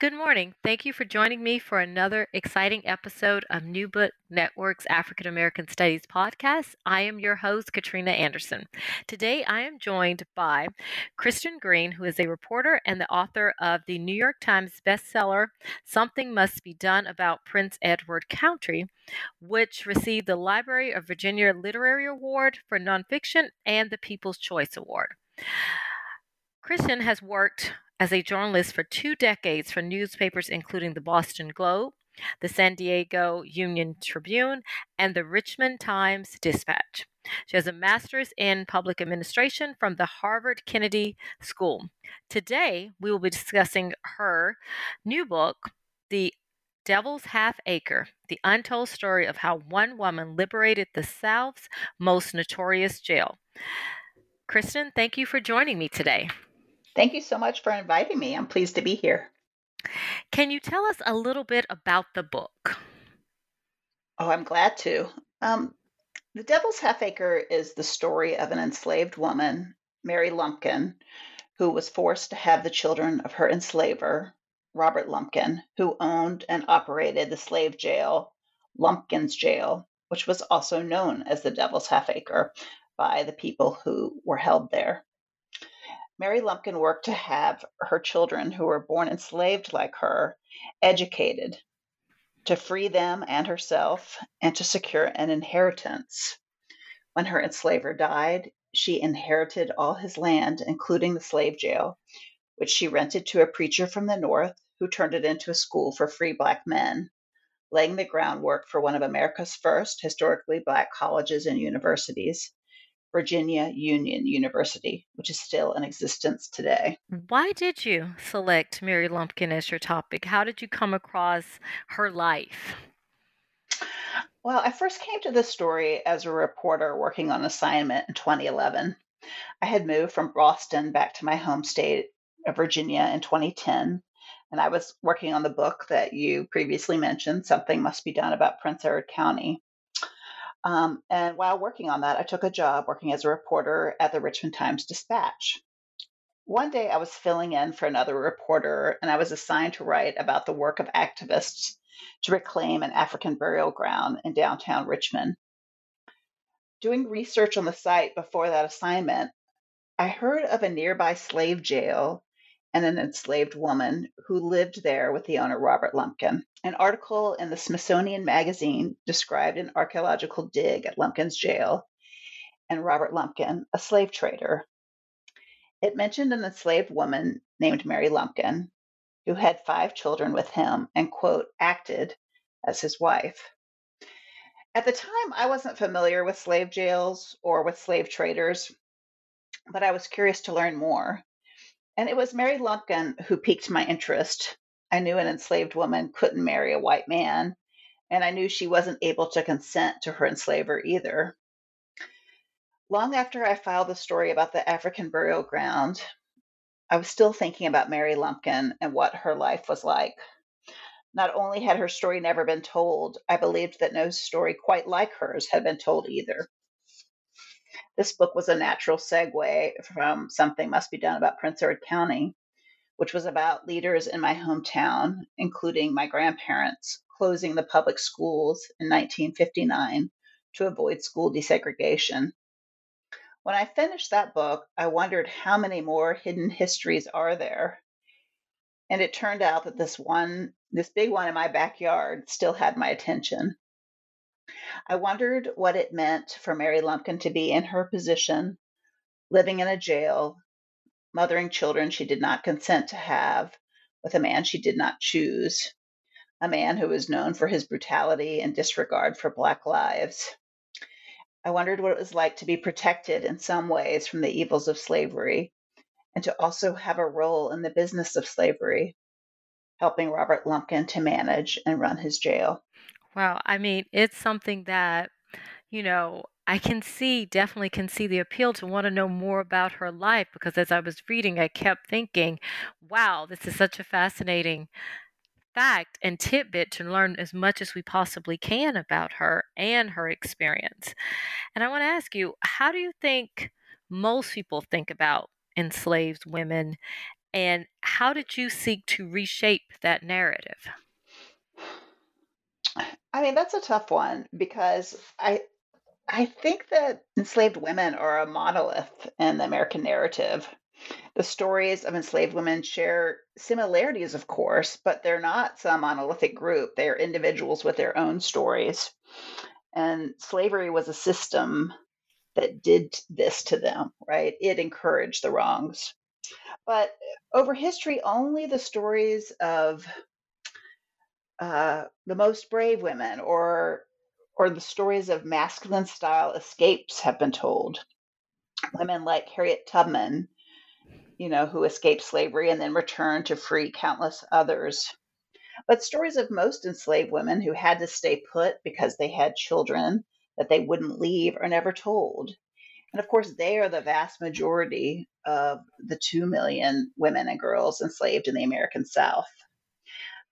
Good morning. Thank you for joining me for another exciting episode of New Book Network's African American Studies podcast. I am your host, Katrina Anderson. Today I am joined by Kristen Green, who is a reporter and the author of the New York Times bestseller, Something Must Be Done About Prince Edward County, which received the Library of Virginia Literary Award for Nonfiction and the People's Choice Award. Kristen has worked as a journalist for two decades for newspapers including the Boston Globe, the San Diego Union Tribune, and the Richmond Times Dispatch. She has a master's in public administration from the Harvard Kennedy School. Today, we will be discussing her new book, The Devil's Half Acre The Untold Story of How One Woman Liberated the South's Most Notorious Jail. Kristen, thank you for joining me today. Thank you so much for inviting me. I'm pleased to be here. Can you tell us a little bit about the book? Oh, I'm glad to. Um, the Devil's Half Acre is the story of an enslaved woman, Mary Lumpkin, who was forced to have the children of her enslaver, Robert Lumpkin, who owned and operated the slave jail, Lumpkin's Jail, which was also known as the Devil's Half Acre by the people who were held there. Mary Lumpkin worked to have her children, who were born enslaved like her, educated, to free them and herself, and to secure an inheritance. When her enslaver died, she inherited all his land, including the slave jail, which she rented to a preacher from the North who turned it into a school for free black men, laying the groundwork for one of America's first historically black colleges and universities. Virginia Union University, which is still in existence today. Why did you select Mary Lumpkin as your topic? How did you come across her life? Well, I first came to this story as a reporter working on assignment in 2011. I had moved from Boston back to my home state of Virginia in 2010, and I was working on the book that you previously mentioned, Something Must Be Done About Prince Edward County. Um, and while working on that, I took a job working as a reporter at the Richmond Times Dispatch. One day I was filling in for another reporter, and I was assigned to write about the work of activists to reclaim an African burial ground in downtown Richmond. Doing research on the site before that assignment, I heard of a nearby slave jail and an enslaved woman who lived there with the owner, Robert Lumpkin. An article in the Smithsonian Magazine described an archaeological dig at Lumpkin's jail and Robert Lumpkin, a slave trader. It mentioned an enslaved woman named Mary Lumpkin who had five children with him and, quote, acted as his wife. At the time, I wasn't familiar with slave jails or with slave traders, but I was curious to learn more. And it was Mary Lumpkin who piqued my interest. I knew an enslaved woman couldn't marry a white man, and I knew she wasn't able to consent to her enslaver either. Long after I filed the story about the African burial ground, I was still thinking about Mary Lumpkin and what her life was like. Not only had her story never been told, I believed that no story quite like hers had been told either. This book was a natural segue from Something Must Be Done About Prince Edward County, which was about leaders in my hometown, including my grandparents, closing the public schools in 1959 to avoid school desegregation. When I finished that book, I wondered how many more hidden histories are there. And it turned out that this one, this big one in my backyard, still had my attention. I wondered what it meant for Mary Lumpkin to be in her position, living in a jail, mothering children she did not consent to have, with a man she did not choose, a man who was known for his brutality and disregard for Black lives. I wondered what it was like to be protected in some ways from the evils of slavery and to also have a role in the business of slavery, helping Robert Lumpkin to manage and run his jail. Wow. I mean, it's something that, you know, I can see, definitely can see the appeal to want to know more about her life because as I was reading, I kept thinking, wow, this is such a fascinating fact and tidbit to learn as much as we possibly can about her and her experience. And I want to ask you, how do you think most people think about enslaved women? And how did you seek to reshape that narrative? I mean, that's a tough one because I I think that enslaved women are a monolith in the American narrative. The stories of enslaved women share similarities, of course, but they're not some monolithic group. They are individuals with their own stories. And slavery was a system that did this to them, right? It encouraged the wrongs. But over history, only the stories of uh, the most brave women or or the stories of masculine style escapes have been told. Women like Harriet Tubman you know, who escaped slavery and then returned to free countless others. But stories of most enslaved women who had to stay put because they had children that they wouldn't leave are never told. And of course, they are the vast majority of the 2 million women and girls enslaved in the American South.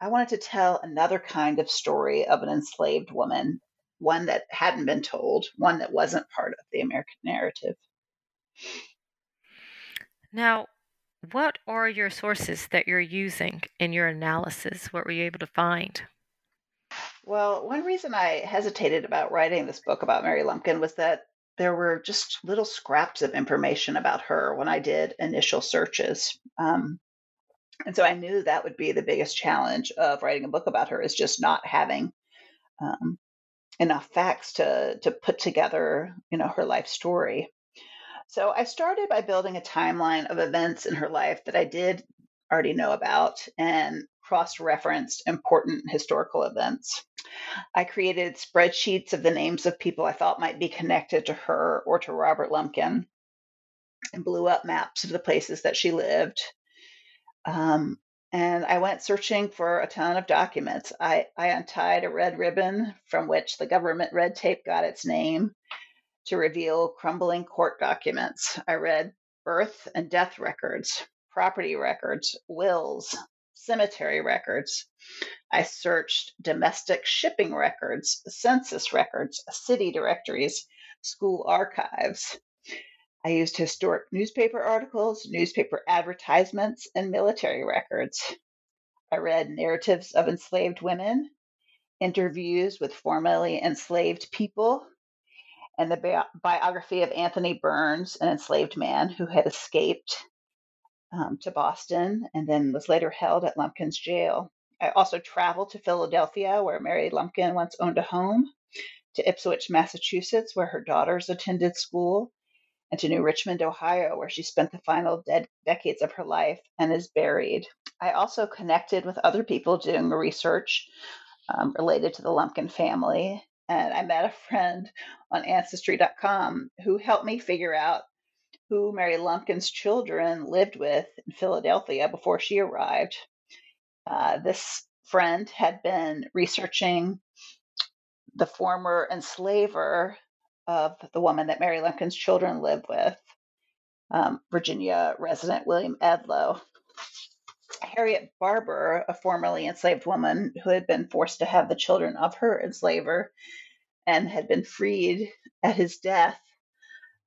I wanted to tell another kind of story of an enslaved woman, one that hadn't been told, one that wasn't part of the American narrative. Now, what are your sources that you're using in your analysis? What were you able to find? Well, one reason I hesitated about writing this book about Mary Lumpkin was that there were just little scraps of information about her when I did initial searches. Um, and so I knew that would be the biggest challenge of writing a book about her is just not having um, enough facts to to put together, you know, her life story. So I started by building a timeline of events in her life that I did already know about and cross referenced important historical events. I created spreadsheets of the names of people I thought might be connected to her or to Robert Lumpkin and blew up maps of the places that she lived. Um, and I went searching for a ton of documents. I, I untied a red ribbon from which the government red tape got its name to reveal crumbling court documents. I read birth and death records, property records, wills, cemetery records. I searched domestic shipping records, census records, city directories, school archives. I used historic newspaper articles, newspaper advertisements, and military records. I read narratives of enslaved women, interviews with formerly enslaved people, and the bi- biography of Anthony Burns, an enslaved man who had escaped um, to Boston and then was later held at Lumpkin's jail. I also traveled to Philadelphia, where Mary Lumpkin once owned a home, to Ipswich, Massachusetts, where her daughters attended school, and to New Richmond, Ohio, where she spent the final de- decades of her life and is buried. I also connected with other people doing research um, related to the Lumpkin family and I met a friend on Ancestry.com who helped me figure out who Mary Lumpkin's children lived with in Philadelphia before she arrived. Uh, this friend had been researching the former enslaver of the woman that Mary Lumpkin's children lived with, um, Virginia resident William Edlow. Harriet Barber, a formerly enslaved woman who had been forced to have the children of her enslaver and had been freed at his death,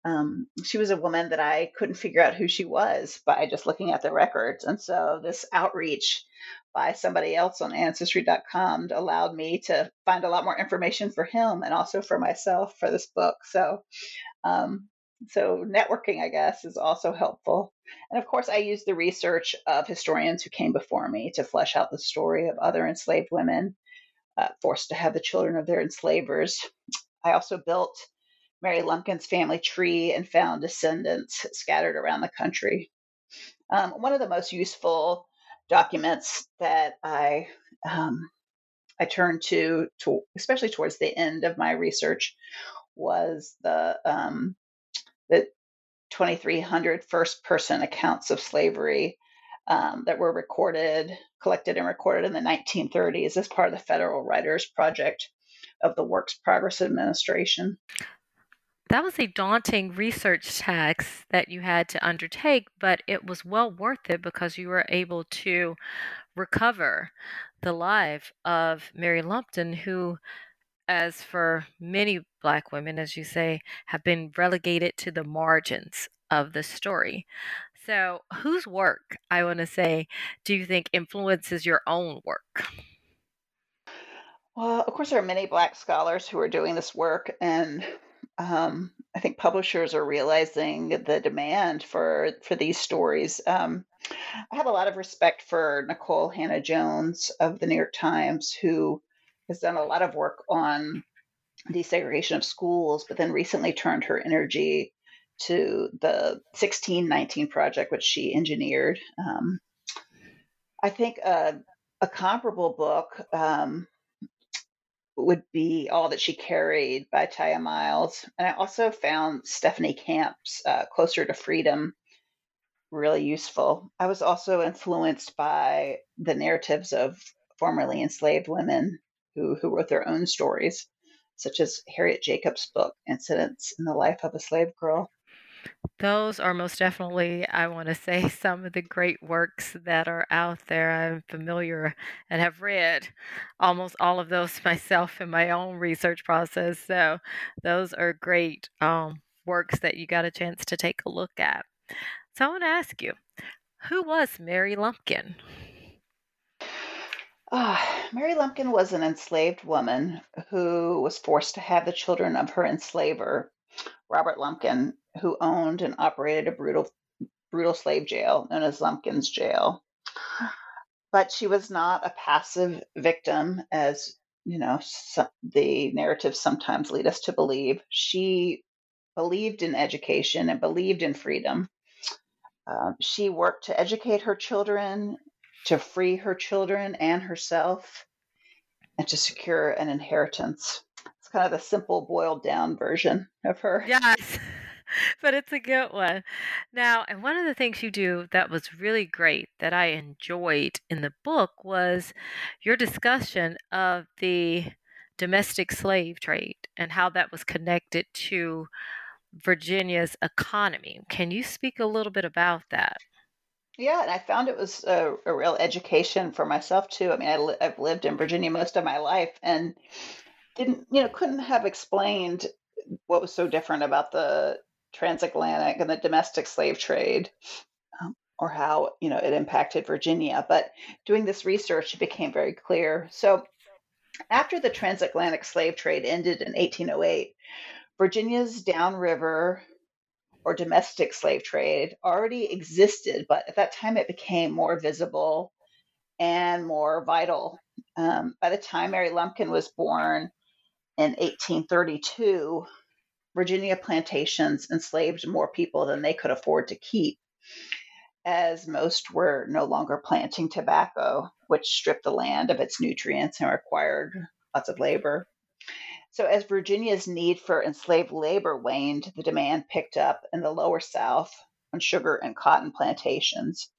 um, she was a woman that I couldn't figure out who she was by just looking at the records. And so this outreach by somebody else on ancestry.com allowed me to find a lot more information for him and also for myself for this book. So, um, so networking, I guess, is also helpful. And of course, I use the research of historians who came before me to flesh out the story of other enslaved women uh, forced to have the children of their enslavers. I also built Mary Lumpkin's family tree and found descendants scattered around the country. Um, one of the most useful documents that I um, I turned to, to, especially towards the end of my research, was the um, the 2,300 first person accounts of slavery um, that were recorded, collected, and recorded in the 1930s as part of the Federal Writers Project of the Works Progress Administration. That was a daunting research task that you had to undertake, but it was well worth it because you were able to recover the life of Mary Lumpkin, who, as for many Black women, as you say, have been relegated to the margins of the story. So, whose work, I want to say, do you think influences your own work? Well, of course, there are many Black scholars who are doing this work, and um, I think publishers are realizing the demand for for these stories. Um, I have a lot of respect for Nikole Hannah-Jones of the New York Times, who has done a lot of work on desegregation of schools, but then recently turned her energy to the 1619 project, which she engineered. Um, I think a, a comparable book um, would be All That She Carried by Tiya Miles. And I also found Stephanie Camp's uh, Closer to Freedom really useful. I was also influenced by the narratives of formerly enslaved women who, who wrote their own stories, such as Harriet Jacobs' book, Incidents in the Life of a Slave Girl. Those are most definitely, I want to say, some of the great works that are out there. I'm familiar and have read almost all of those myself in my own research process. So, those are great um, works that you got a chance to take a look at. So, I want to ask you who was Mary Lumpkin? Uh, Mary Lumpkin was an enslaved woman who was forced to have the children of her enslaver, Robert Lumpkin, who owned and operated a brutal brutal slave jail known as Lumpkin's Jail. But she was not a passive victim, as you know some, the narratives sometimes lead us to believe. She believed in education and believed in freedom. Uh, she worked to educate her children, to free her children and herself, and to secure an inheritance. It's kind of the simple, boiled down version of her. Yes. but it's a good one. Now, and one of the things you do that was really great that I enjoyed in the book was your discussion of the domestic slave trade and how that was connected to Virginia's economy. Can you speak a little bit about that? Yeah, and I found it was a, a real education for myself too. I mean, I li- I've lived in Virginia most of my life and didn't, you know, couldn't have explained what was so different about the transatlantic and the domestic slave trade um, or how you know it impacted Virginia. But doing this research, it became very clear. So after the transatlantic slave trade ended in 1808, Virginia's downriver or domestic slave trade already existed, but at that time it became more visible and more vital. Um, by the time Mary Lumpkin was born in 1832, Virginia plantations enslaved more people than they could afford to keep, as most were no longer planting tobacco, which stripped the land of its nutrients and required lots of labor. So, as Virginia's need for enslaved labor waned, the demand picked up in the lower South on sugar and cotton plantations,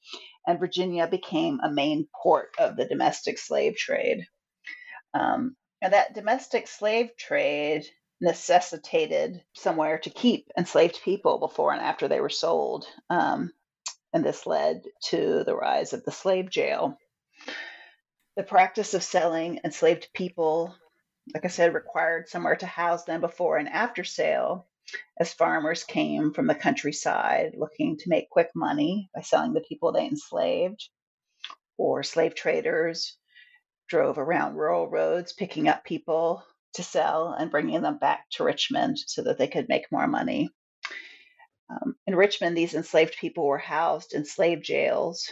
and Virginia became a main port of the domestic slave trade. Um, and that domestic slave trade necessitated somewhere to keep enslaved people before and after they were sold. Um, and this led to the rise of the slave jail. The practice of selling enslaved people, like I said, required somewhere to house them before and after sale, as farmers came from the countryside looking to make quick money by selling the people they enslaved, or slave traders drove around rural roads picking up people to sell and bringing them back to Richmond so that they could make more money. Um, in Richmond, these enslaved people were housed in slave jails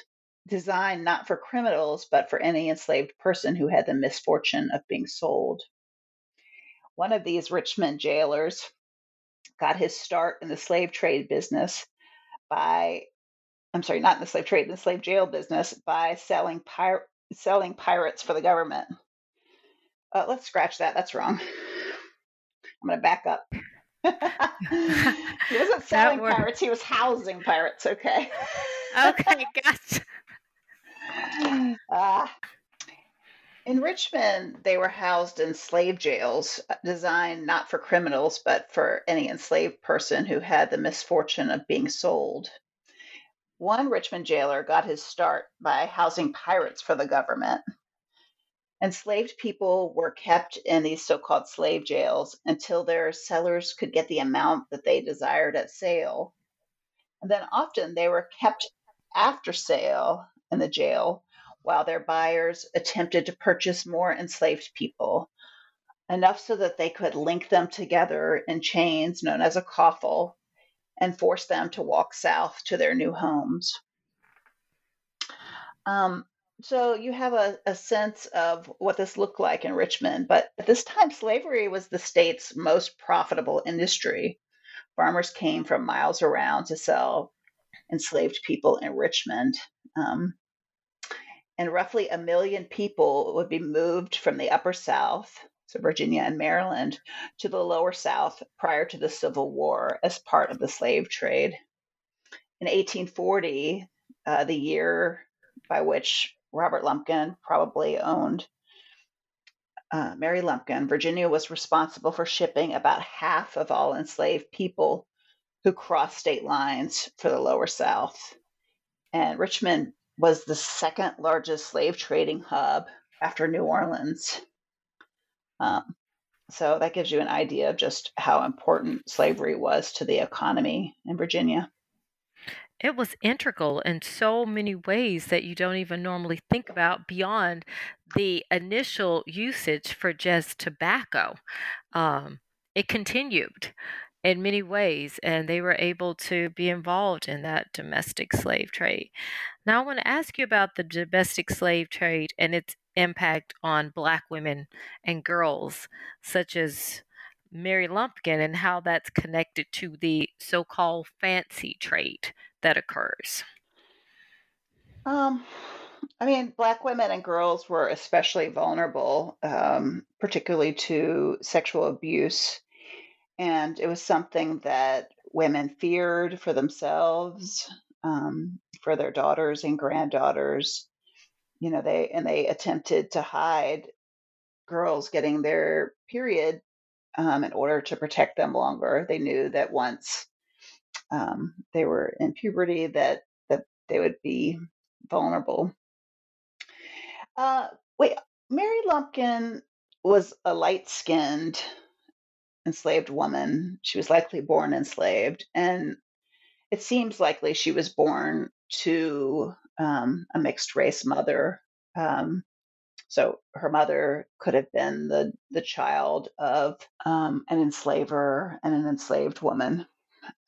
designed not for criminals, but for any enslaved person who had the misfortune of being sold. One of these Richmond jailers got his start in the slave trade business by, I'm sorry, not in the slave trade, in the slave jail business by selling, pir- selling pirates for the government. Uh, let's scratch that. That's wrong. I'm going to back up. he wasn't selling pirates, he was housing pirates. Okay. okay, gotcha. Uh, in Richmond, they were housed in slave jails uh, designed not for criminals, but for any enslaved person who had the misfortune of being sold. One Richmond jailer got his start by housing pirates for the government. Enslaved people were kept in these so called slave jails until their sellers could get the amount that they desired at sale. And then often they were kept after sale in the jail while their buyers attempted to purchase more enslaved people, enough so that they could link them together in chains known as a coffle and force them to walk south to their new homes. Um, so you have a, a sense of what this looked like in Richmond, but at this time, slavery was the state's most profitable industry. Farmers came from miles around to sell enslaved people in Richmond. Um, and roughly a million people would be moved from the upper South, so Virginia and Maryland, to the lower South prior to the Civil War as part of the slave trade. In 1840, uh, the year by which Robert Lumpkin probably owned uh, Mary Lumpkin, Virginia was responsible for shipping about half of all enslaved people who crossed state lines for the lower South. And Richmond was the second largest slave trading hub after New Orleans. Um, so that gives you an idea of just how important slavery was to the economy in Virginia it was integral in so many ways that you don't even normally think about beyond the initial usage for just tobacco. Um, it continued in many ways, and they were able to be involved in that domestic slave trade. Now, I want to ask you about the domestic slave trade and its impact on Black women and girls, such as Mary Lumpkin, and how that's connected to the so called fancy trade that occurs? Um, I mean, Black women and girls were especially vulnerable, um, particularly to sexual abuse. And it was something that women feared for themselves, um, for their daughters and granddaughters. You know, they and they attempted to hide girls getting their period um, in order to protect them longer. They knew that once um, they were in puberty that that they would be vulnerable. Uh, wait, Mary Lumpkin was a light-skinned enslaved woman. She was likely born enslaved, and it seems likely she was born to um, a mixed race mother. Um, so her mother could have been the the child of um, an enslaver and an enslaved woman.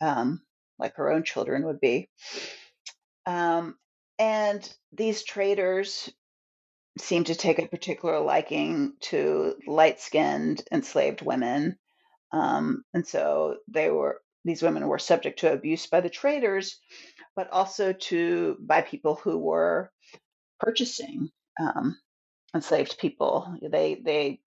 Um, like her own children would be. Um, and these traders seem to take a particular liking to light skinned enslaved women. Um, and so they were these women were subject to abuse by the traders, but also to by people who were purchasing um, enslaved people. They they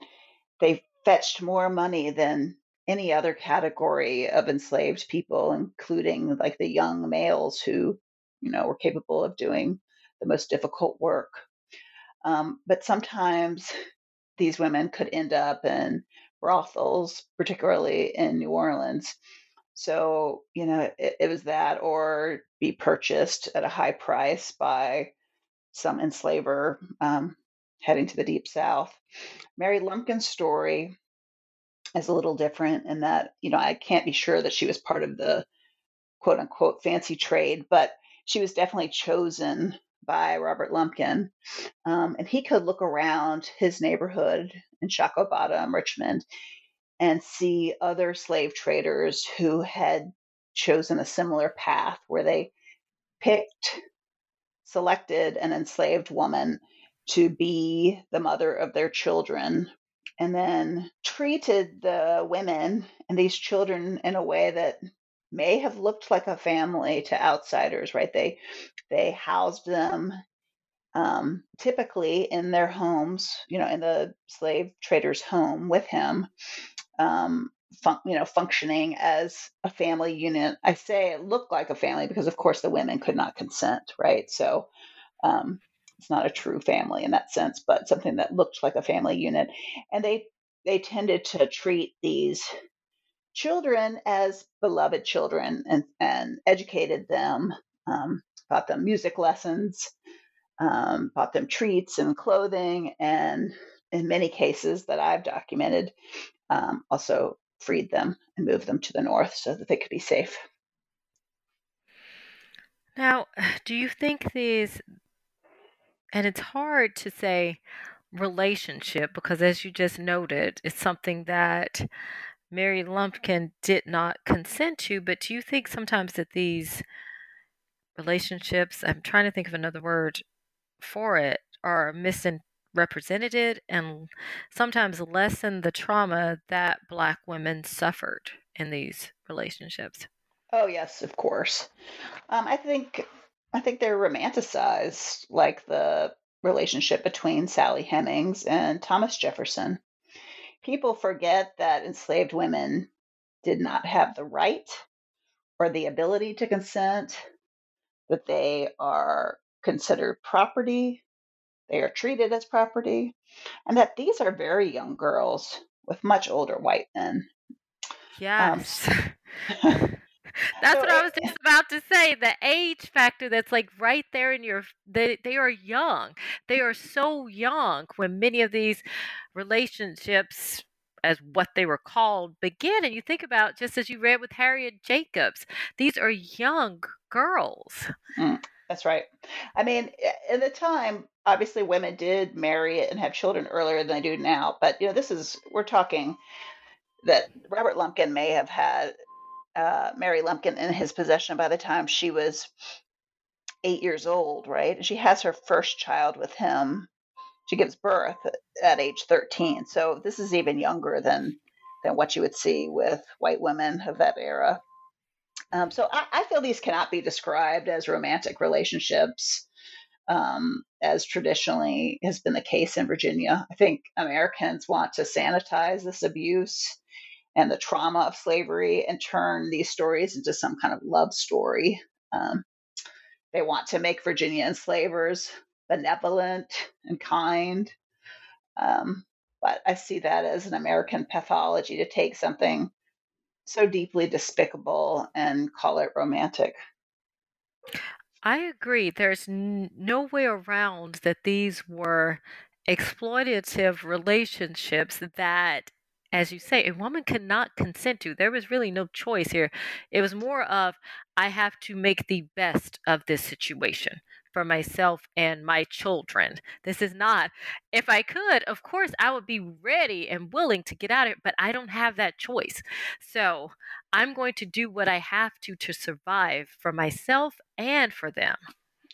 they fetched more money than any other category of enslaved people, including like the young males who, you know, were capable of doing the most difficult work. Um, but sometimes these women could end up in brothels, particularly in New Orleans. So, you know, it, it was that or be purchased at a high price by some enslaver um, heading to the deep south. Mary Lumpkin's story is a little different in that, you know, I can't be sure that she was part of the quote unquote fancy trade, but she was definitely chosen by Robert Lumpkin. Um, and he could look around his neighborhood in Shockoe Bottom, Richmond, and see other slave traders who had chosen a similar path where they picked, selected an enslaved woman to be the mother of their children and then treated the women and these children in a way that may have looked like a family to outsiders right? They they housed them um, typically in their homes you know in the slave trader's home with him um, fun- you know functioning as a family unit. I say it looked like a family because of course the women could not consent right? So um, it's not a true family in that sense, but something that looked like a family unit. And they they tended to treat these children as beloved children and, and educated them, um, taught them music lessons, um, bought them treats and clothing, and in many cases that I've documented, um, also freed them and moved them to the north so that they could be safe. Now, do you think these and it's hard to say relationship because, as you just noted, it's something that Mary Lumpkin did not consent to. But do you think sometimes that these relationships, I'm trying to think of another word for it, are misrepresented and sometimes lessen the trauma that Black women suffered in these relationships? Oh, yes, of course. Um, I think I think they're romanticized, like the relationship between Sally Hemings and Thomas Jefferson. People forget that enslaved women did not have the right or the ability to consent, that they are considered property, they are treated as property, and that these are very young girls with much older white men. Um, yes. Um, That's so what I was just about to say. The age factor that's like right there in your they they are young. They are so young when many of these relationships as what they were called begin and you think about just as you read with Harriet Jacobs these are young girls mm, that's right i mean at the time obviously women did marry and have children earlier than they do now but you know this is we're talking that robert lumpkin may have had uh, Mary Lumpkin in his possession by the time she was eight years old, right? And she has her first child with him. She gives birth at age 13. So this is even younger than than what you would see with white women of that era. Um, so I, I, feel these cannot be described as romantic relationships, um, as traditionally has been the case in Virginia. I think Americans want to sanitize this abuse and the trauma of slavery and turn these stories into some kind of love story. Um, they want to make Virginia enslavers benevolent and kind. Um, but I see that as an American pathology to take something so deeply despicable and call it romantic. I agree. There's n- no way around that these were exploitative relationships that as you say, a woman cannot consent to. There was really no choice here. It was more of, I have to make the best of this situation for myself and my children. This is not, if I could, of course, I would be ready and willing to get out of it, but I don't have that choice. So I'm going to do what I have to to survive for myself and for them.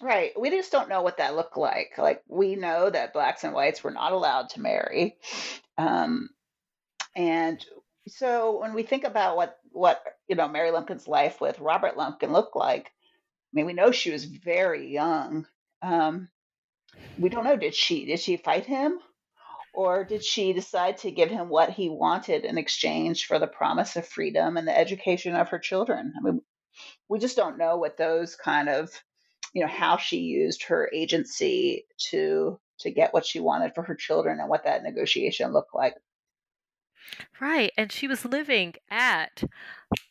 Right. We just don't know what that looked like. Like, we know that blacks and whites were not allowed to marry. Um, and so when we think about what what you know Mary Lumpkin's life with Robert Lumpkin looked like, I mean, we know she was very young. Um, we don't know. Did she did she fight him, or did she decide to give him what he wanted in exchange for the promise of freedom and the education of her children? I mean, we just don't know what those kind of you know how she used her agency to to get what she wanted for her children and what that negotiation looked like Right. And she was living at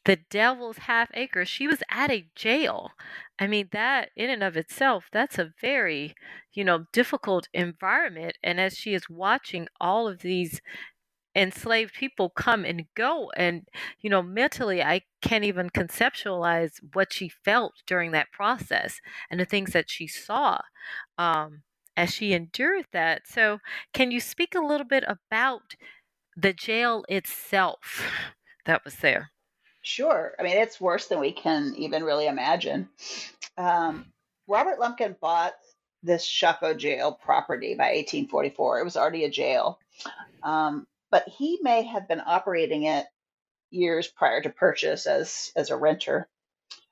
the Devil's Half Acre. She was at a jail. I mean, that in and of itself, that's a very, you know, difficult environment. And as she is watching all of these enslaved people come and go, and, you know, mentally, I can't even conceptualize what she felt during that process and the things that she saw. Um, as she endured that. So, can you speak a little bit about the jail itself that was there? Sure. I mean, it's worse than we can even really imagine. Um, Robert Lumpkin bought this Shockoe jail property by 1844. It was already a jail. Um, but he may have been operating it years prior to purchase as, as a renter.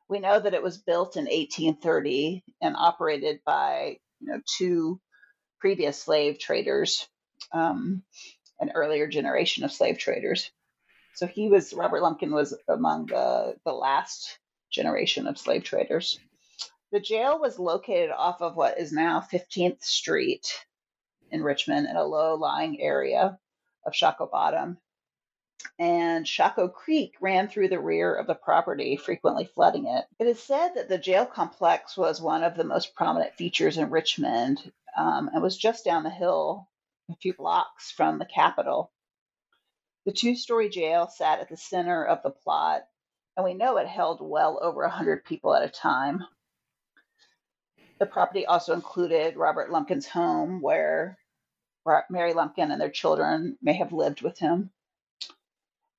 We know that it was built in 1830 and operated by you know two previous slave traders, um, an earlier generation of slave traders. So he was Robert Lumpkin was among the the last generation of slave traders. The jail was located off of what is now 15th Street in Richmond in a low lying area of Shockoe Bottom. And Shockoe Creek ran through the rear of the property, frequently flooding it. It is said that the jail complex was one of the most prominent features in Richmond um, and was just down the hill a few blocks from the Capitol. The two story jail sat at the center of the plot, and we know it held well over 100 people at a time. The property also included Robert Lumpkin's home, where Mary Lumpkin and their children may have lived with him.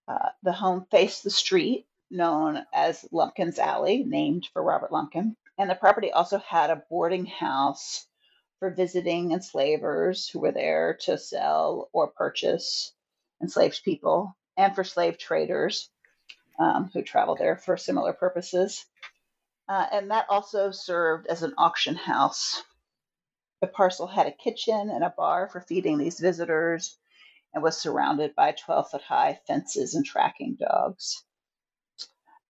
Uh, the home faced the street known as Lumpkin's Alley, named for Robert Lumpkin. And the property also had a boarding house for visiting enslavers who were there to sell or purchase enslaved people, and for slave traders um, who traveled there for similar purposes. Uh, and that also served as an auction house. The parcel had a kitchen and a bar for feeding these visitors and was surrounded by 12 foot high fences and tracking dogs.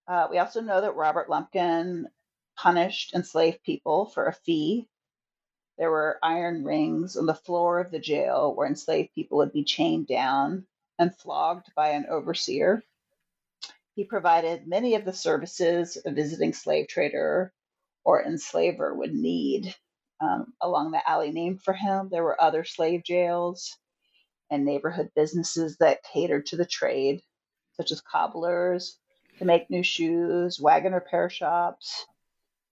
Uh, we also know that Robert Lumpkin punished enslaved people for a fee there were iron rings on the floor of the jail where enslaved people would be chained down and flogged by an overseer. He provided many of the services a visiting slave trader or enslaver would need. Um, along the alley named for him, there were other slave jails and neighborhood businesses that catered to the trade, such as cobblers to make new shoes, wagon repair shops,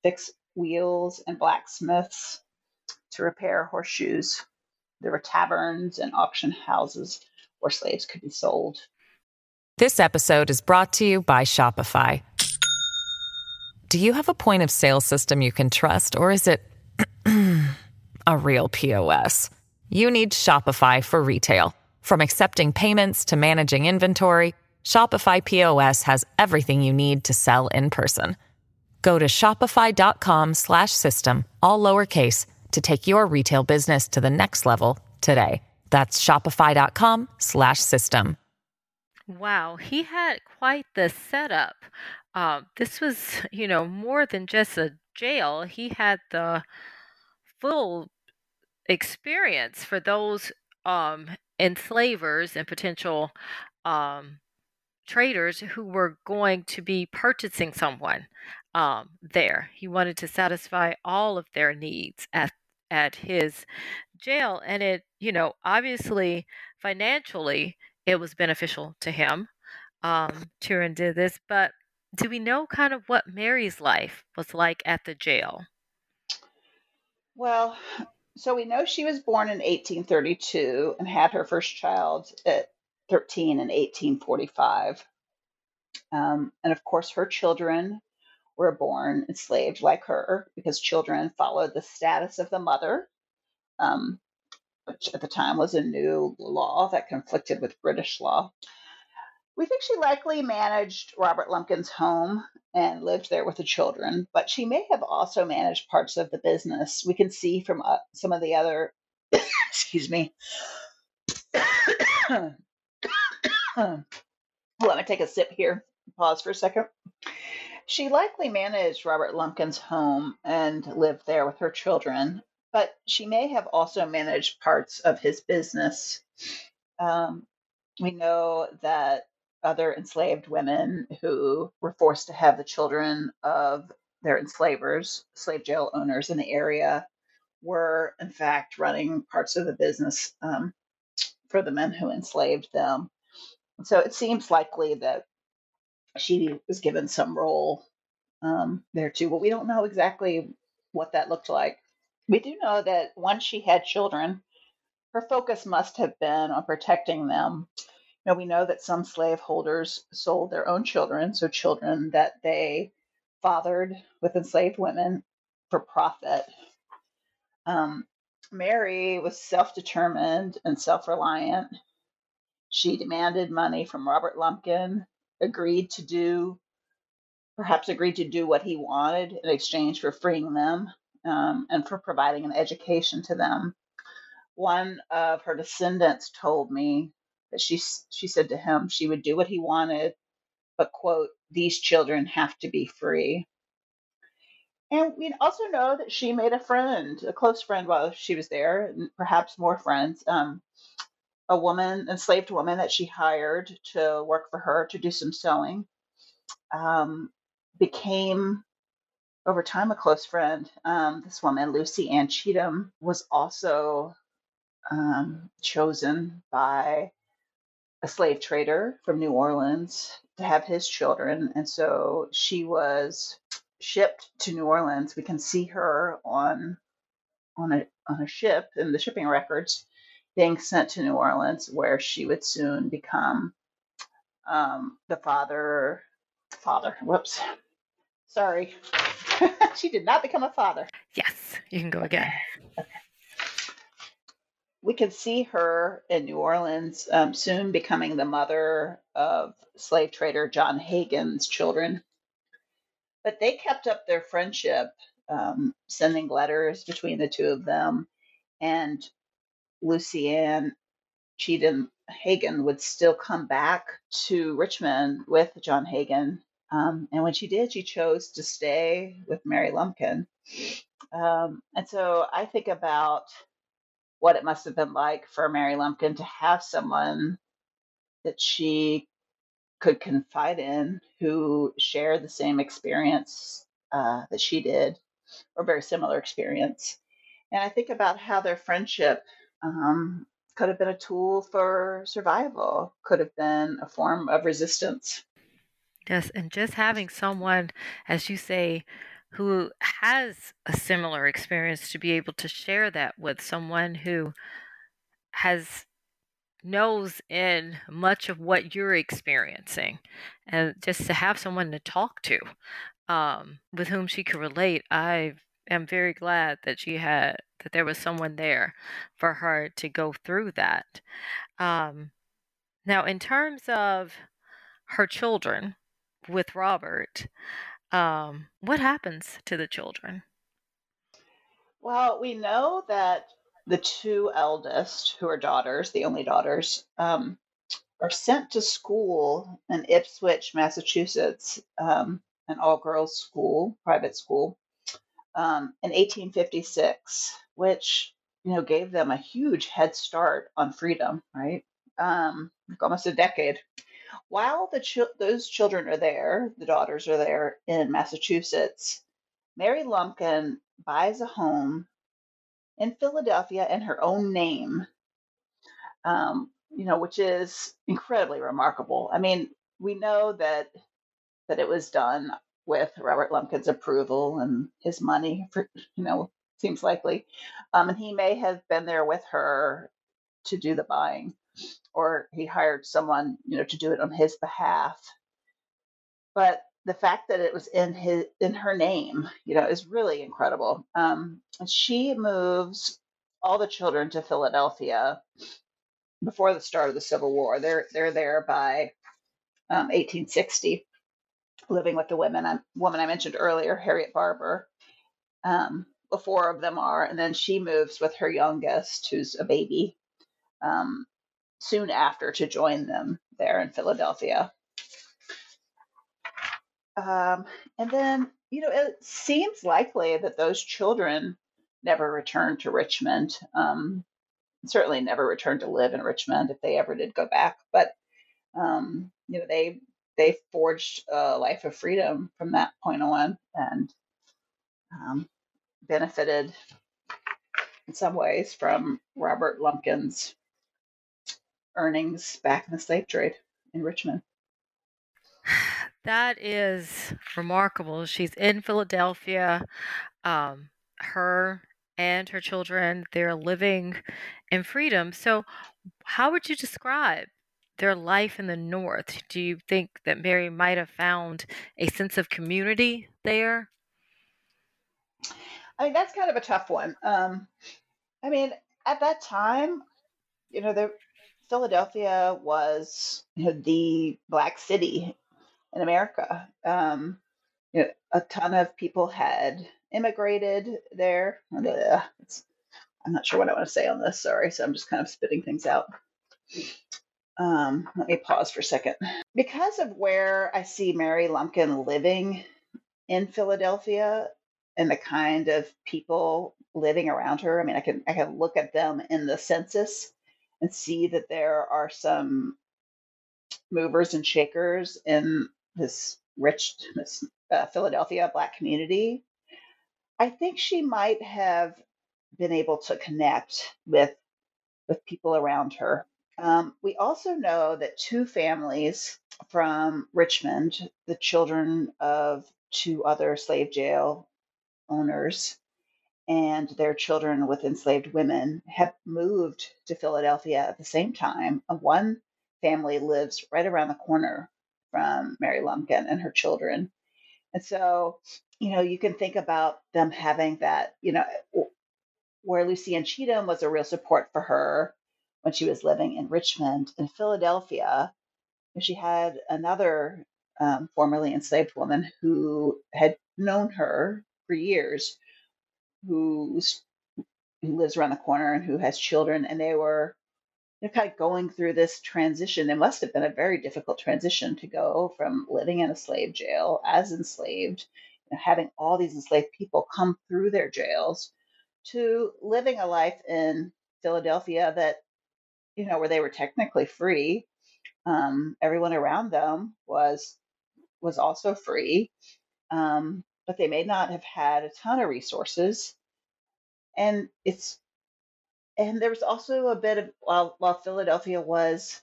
fix wheels, and blacksmiths to repair horseshoes. There were taverns and auction houses where slaves could be sold. This episode is brought to you by Shopify. Do you have a point of sale system you can trust, or is it a real POS? You need Shopify for retail. From accepting payments to managing inventory, Shopify POS has everything you need to sell in person. Go to shopify.com/system all lowercase to take your retail business to the next level today. That's shopify.com slash system. Wow, he had quite the setup. Uh, this was, you know, more than just a jail. He had the full experience for those um, enslavers and potential um, traders who were going to be purchasing someone um, there. He wanted to satisfy all of their needs at at his jail, and it, you know, obviously financially it was beneficial to him. Um, Turin did this, but do we know kind of what Mary's life was like at the jail? Well, so we know she was born in 1832 and had her first child at 13 in 1845. Um, and of course, her children were born enslaved like her because children followed the status of the mother, um, which at the time was a new law that conflicted with British law. We think she likely managed Robert Lumpkin's home and lived there with the children, but she may have also managed parts of the business. We can see from uh, some of the other, excuse me. Let me take a sip here. Pause for a second. She likely managed Robert Lumpkin's home and lived there with her children, but she may have also managed parts of his business. Um, we know that other enslaved women who were forced to have the children of their enslavers, slave jail owners in the area, were in fact running parts of the business um, for the men who enslaved them. So it seems likely that she was given some role um, there too, but we don't know exactly what that looked like. We do know that once she had children, her focus must have been on protecting them. Now we know that some slaveholders sold their own children, so children that they fathered with enslaved women for profit. Um, Mary was self determined and self reliant. She demanded money from Robert Lumpkin, agreed to do, perhaps agreed to do what he wanted in exchange for freeing them um, and for providing an education to them. One of her descendants told me that she she said to him she would do what he wanted, but quote, these children have to be free. And we also know that she made a friend, a close friend while she was there, and perhaps more friends. Um, a woman, enslaved woman that she hired to work for her to do some sewing, um, became over time a close friend. Um, this woman, Lucy Ann Cheatham, was also um, chosen by a slave trader from New Orleans to have his children. And so she was shipped to New Orleans. We can see her on on a on a ship in the shipping records being sent to New Orleans, where she would soon become um, the father father. Whoops. Sorry. she did not become a father. Yes, you can go again. We can see her in New Orleans um, soon becoming the mother of slave trader John Hagan's children. But they kept up their friendship, um, sending letters between the two of them. And Lucy Ann Cheatham Hagan would still come back to Richmond with John Hagan. Um, and when she did, she chose to stay with Mary Lumpkin. Um, and so I think about what it must have been like for Mary Lumpkin to have someone that she could confide in who shared the same experience uh, that she did, or very similar experience. And I think about how their friendship um, could have been a tool for survival, could have been a form of resistance. Yes, and just having someone, as you say, who has a similar experience to be able to share that with someone who has knows in much of what you're experiencing and just to have someone to talk to um, with whom she could relate i am very glad that she had that there was someone there for her to go through that um, now in terms of her children with robert um, what happens to the children? Well, we know that the two eldest, who are daughters, the only daughters, um, are sent to school in Ipswich, Massachusetts, um, an all girls school, private school, um, in 1856, which you know gave them a huge head start on freedom, right? Um, almost a decade while the those children are there, the daughters are there in Massachusetts, Mary Lumpkin buys a home in Philadelphia in her own name, um, you know, which is incredibly remarkable. I mean, we know that that it was done with Robert Lumpkin's approval and his money, for, you know, seems likely, um, and he may have been there with her to do the buying or he hired someone, you know, to do it on his behalf. But the fact that it was in his in her name, you know, is really incredible. Um, she moves all the children to Philadelphia before the start of the Civil War. They're they're there by um, 1860, living with the women I, woman I mentioned earlier, Harriet Barber. Um, the four of them are, and then she moves with her youngest, who's a baby, um, soon after to join them there in Philadelphia. Um, and then, you know, it seems likely that those children never returned to Richmond. Um, certainly never returned to live in Richmond if they ever did go back. But um, you know, they they forged a life of freedom from that point on, and um, benefited in some ways from Robert Lumpkin's earnings back in the slave trade in Richmond. That is remarkable. She's in Philadelphia. Um, her and her children, they're living in freedom. So, how would you describe their life in the North? Do you think that Mary might have found a sense of community there? I mean, that's kind of a tough one. Um, I mean, at that time, you know, the Philadelphia was you know, the black city in America. Um, you know, a ton of people had immigrated there. It's, I'm not sure what I want to say on this. Sorry, so I'm just kind of spitting things out. Um, let me pause for a second. Because of where I see Mary Lumpkin living in Philadelphia and the kind of people living around her, I mean, I can I can look at them in the census and see that there are some movers and shakers in this rich this uh, Philadelphia black community. I think she might have been able to connect with with people around her. Um, we also know that two families from Richmond, the children of two other slave jail owners, and their children with enslaved women have moved to Philadelphia at the same time. One family lives right around the corner from Mary Lumpkin and her children. And so, you know, you can think about them having that, you know, where Lucy Ann Cheatham was a real support for her when she was living in Richmond. In Philadelphia, she had another um, formerly enslaved woman who had known her for years, who's who lives around the corner and who has children, and they were they're kind of going through this transition. It must have been a very difficult transition to go from living in a slave jail as enslaved, you know, having all these enslaved people come through their jails, to living a life in Philadelphia that, you know, where they were technically free. Um, everyone around them was was also free, um, but they may not have had a ton of resources. And it's and there was also a bit of while while Philadelphia was,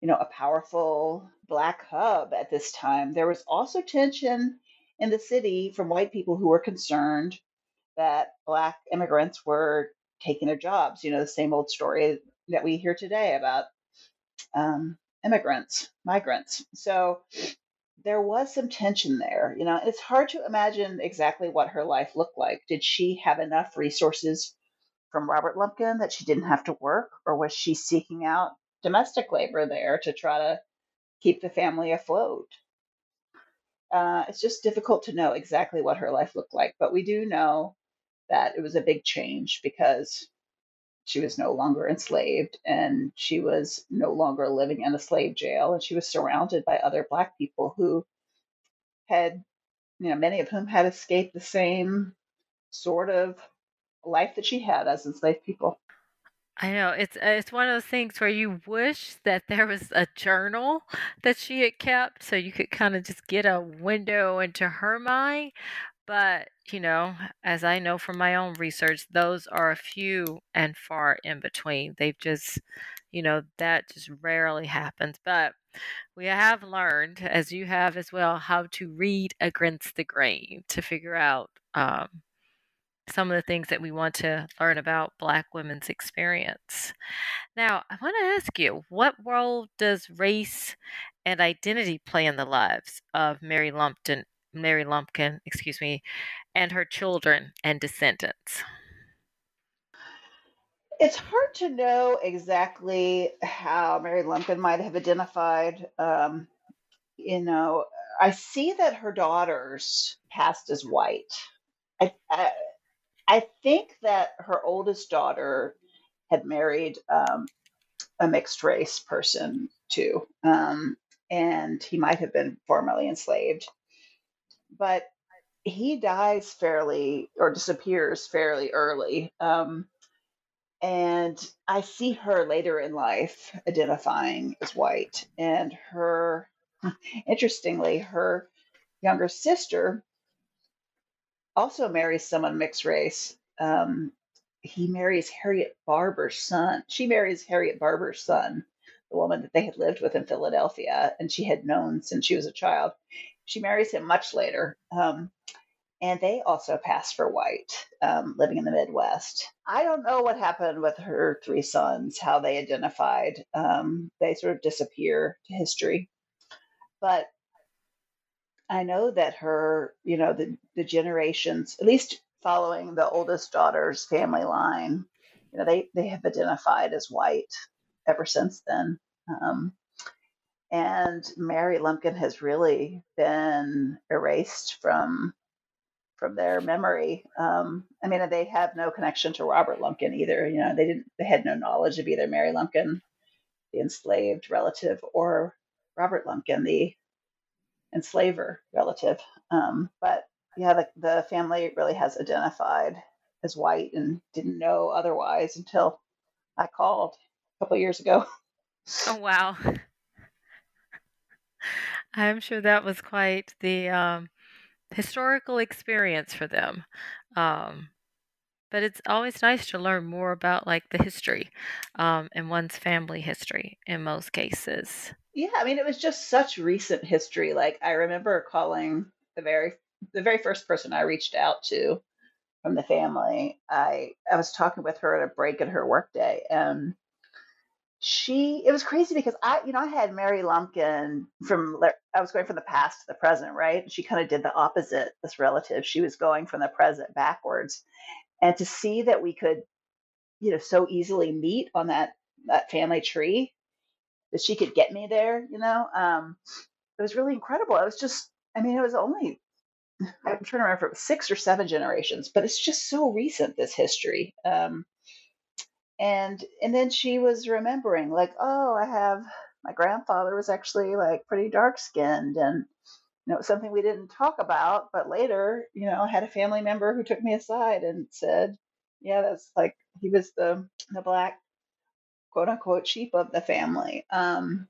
you know, a powerful black hub at this time, there was also tension in the city from white people who were concerned that black immigrants were taking their jobs. You know, the same old story that we hear today about um, immigrants, migrants. So there was some tension there. You know, it's hard to imagine exactly what her life looked like. Did she have enough resources from Robert Lumpkin that she didn't have to work, or was she seeking out domestic labor there to try to keep the family afloat? Uh, it's just difficult to know exactly what her life looked like, but we do know that it was a big change because she was no longer enslaved and she was no longer living in a slave jail and she was surrounded by other black people who had you know many of whom had escaped the same sort of life that she had as enslaved people. I know it's uh, it's one of those things where you wish that there was a journal that she had kept so you could kind of just get a window into her mind. But, you know, as I know from my own research, those are a few and far in between. They've just, you know, that just rarely happens. But we have learned, as you have as well, how to read against the grain to figure out um, some of the things that we want to learn about Black women's experience. Now, I want to ask you what role does race and identity play in the lives of Mary Lumpkin, Mary Lumpkin, excuse me, and her children and descendants? It's hard to know exactly how Mary Lumpkin might have identified. Um, you know, I see that her daughters passed as white. I, I, I think that her oldest daughter had married um, a mixed race person too, um, and he might have been formerly enslaved, but he dies fairly or disappears fairly early. Um, And I see her later in life identifying as white. And her, interestingly, her younger sister also marries someone mixed race. Um, he marries Harriet Barber's son. She marries Harriet Barber's son, the woman that they had lived with in Philadelphia and she had known since she was a child. She marries him much later. Um, and they also pass for white, um, living in the Midwest. I don't know what happened with her three sons, how they identified. Um, they sort of disappear to history. But I know that her, you know, the, the generations, at least following the oldest daughter's family line, you know, they, they have identified as white ever since then. Um, and Mary Lumpkin has really been erased from from their memory. Um, I mean, they have no connection to Robert Lumpkin either. You know, they didn't they had no knowledge of either Mary Lumpkin, the enslaved relative, or Robert Lumpkin, the enslaver relative. Um, but yeah, the, the family really has identified as white and didn't know otherwise until I called a couple years ago. Oh, wow. I'm sure that was quite the um, historical experience for them. Um, but it's always nice to learn more about like the history um, and one's family history in most cases. Yeah, I mean, it was just such recent history. Like I remember calling the very the very first person I reached out to from the family. I I was talking with her at a break in her workday, and she it was crazy because I you know I had Mary Lumpkin from I was going from the past to the present, right? She kind of did the opposite. This relative, she was going from the present backwards, and to see that we could, you know, so easily meet on that that family tree that she could get me there, you know, um, it was really incredible. I was just, I mean, it was only, I'm trying to remember if it was six or seven generations, but it's just so recent, this history. Um, and, and then she was remembering like, oh, I have, my grandfather was actually like pretty dark skinned and, you know, something we didn't talk about, but later, you know, I had a family member who took me aside and said, yeah, that's like, he was the, the black quote unquote sheep of the family. Um,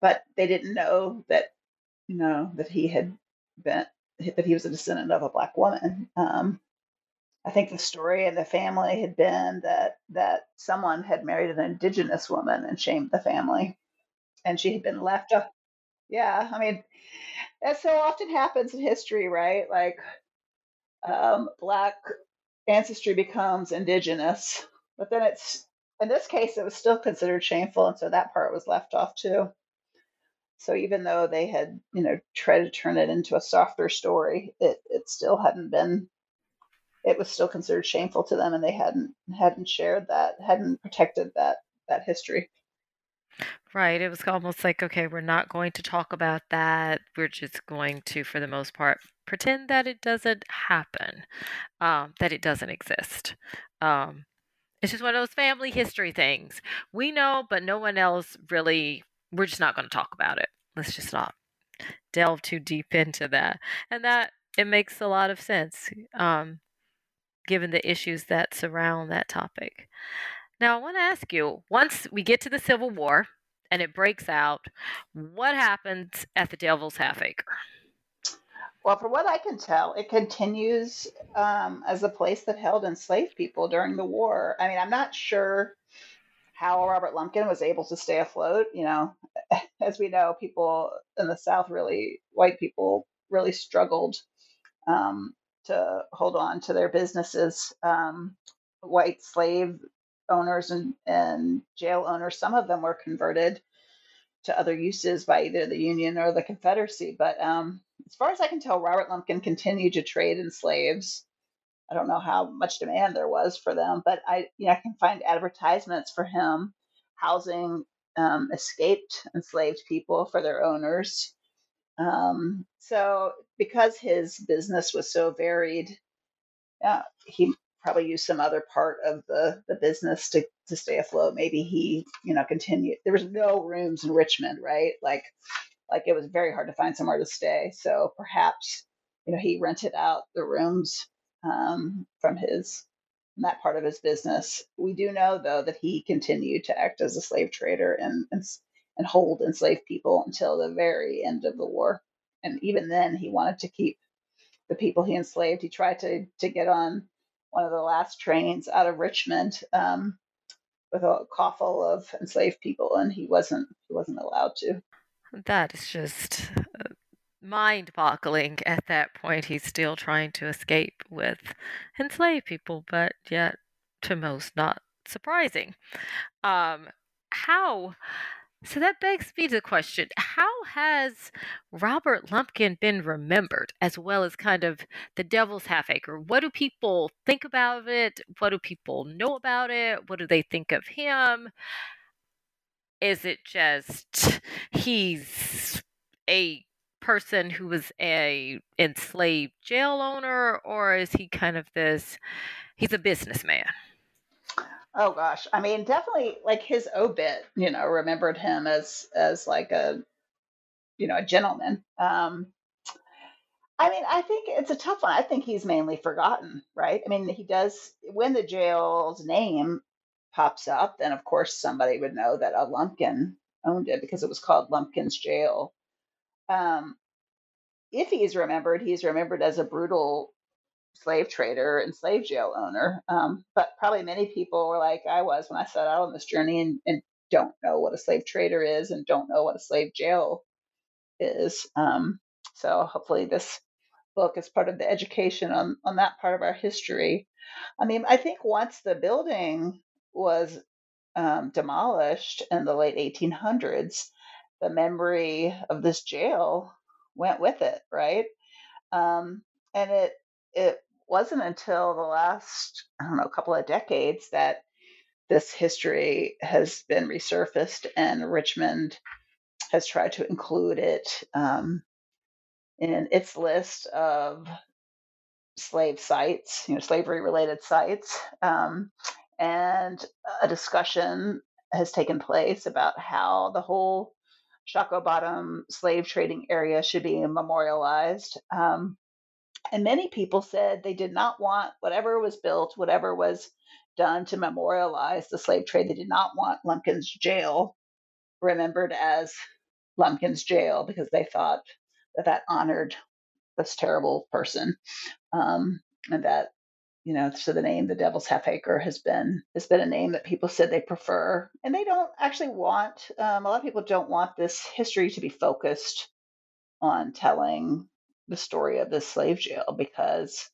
but they didn't know that, you know, that he had been, that he was a descendant of a black woman. Um, I think the story in the family had been that that someone had married an indigenous woman and shamed the family, and she had been left. A, yeah, I mean, that so often happens in history, right? Like, um, black ancestry becomes indigenous, but then it's in this case, it was still considered shameful, and so that part was left off too. So even though they had, you know, tried to turn it into a softer story, it it still hadn't been. It was still considered shameful to them, and they hadn't hadn't shared that, hadn't protected that that history. Right. It was almost like, okay, we're not going to talk about that. We're just going to, for the most part, pretend that it doesn't happen, um, that it doesn't exist. Um, it's just one of those family history things. We know, but no one else really, we're just not going to talk about it. Let's just not delve too deep into that. And that, it makes a lot of sense, um, given the issues that surround that topic. Now, I want to ask you once we get to the Civil War and it breaks out, what happens at the Devil's Half Acre? Well, from what I can tell, it continues um, as a place that held enslaved people during the war. I mean, I'm not sure how Robert Lumpkin was able to stay afloat. You know, as we know, people in the South really, white people really struggled um, to hold on to their businesses. Um, white slave owners and, and jail owners, some of them were converted to other uses by either the Union or the Confederacy. But um, as far as I can tell, Robert Lumpkin continued to trade in slaves. I don't know how much demand there was for them, but I, you know, I can find advertisements for him housing um, escaped enslaved people for their owners. Um, so, because his business was so varied, yeah, he probably used some other part of the the business to to stay afloat. Maybe he, you know, continued. There was no rooms in Richmond, right? Like like it was very hard to find somewhere to stay. So perhaps you know he rented out the rooms um, from his that part of his business. We do know, though, that he continued to act as a slave trader and, and, and hold enslaved people until the very end of the war. And even then, he wanted to keep the people he enslaved. He tried to, to get on one of the last trains out of Richmond um, with a coffle of enslaved people, and he wasn't he wasn't allowed to. That is just uh, mind-boggling. At that point, he's still trying to escape with enslaved people, but yet to most not surprising. Um, how so that begs me to the question how has Robert Lumpkin been remembered as well as kind of the devil's half acre? What do people think about it? What do people know about it? What do they think of him? Is it just he's a person who was a enslaved jail owner or is he kind of this he's a businessman? Oh gosh, I mean, definitely like his obit, you know, remembered him as as like a you know a gentleman. Um, I mean, I think it's a tough one. I think he's mainly forgotten, right? I mean, he does when the jail's name pops up, then of course somebody would know that a Lumpkin owned it because it was called Lumpkin's Jail. Um, if he's remembered, he's remembered as a brutal slave trader and slave jail owner. Um, but probably many people were like I was when I set out on this journey and, and, don't know what a slave trader is and don't know what a slave jail is. Um, so hopefully this book is part of the education on, on that part of our history. I mean, I think once the building was um, demolished in the late 1800s, the memory of this jail went with it, right? Um, and it it wasn't until the last, I don't know, couple of decades that this history has been resurfaced and Richmond has tried to include it um, in its list of slave sites, you know, slavery related sites. Um, and a discussion has taken place about how the whole Shockoe Bottom slave trading area should be memorialized. Um, and many people said they did not want whatever was built, whatever was done to memorialize the slave trade. They did not want Lumpkin's jail remembered as Lumpkin's jail because they thought that that honored this terrible person, um, and that you know, so the name the Devil's Half Acre has been has been a name that people said they prefer, and they don't actually want. Um, a lot of people don't want this history to be focused on telling the story of this slave jail because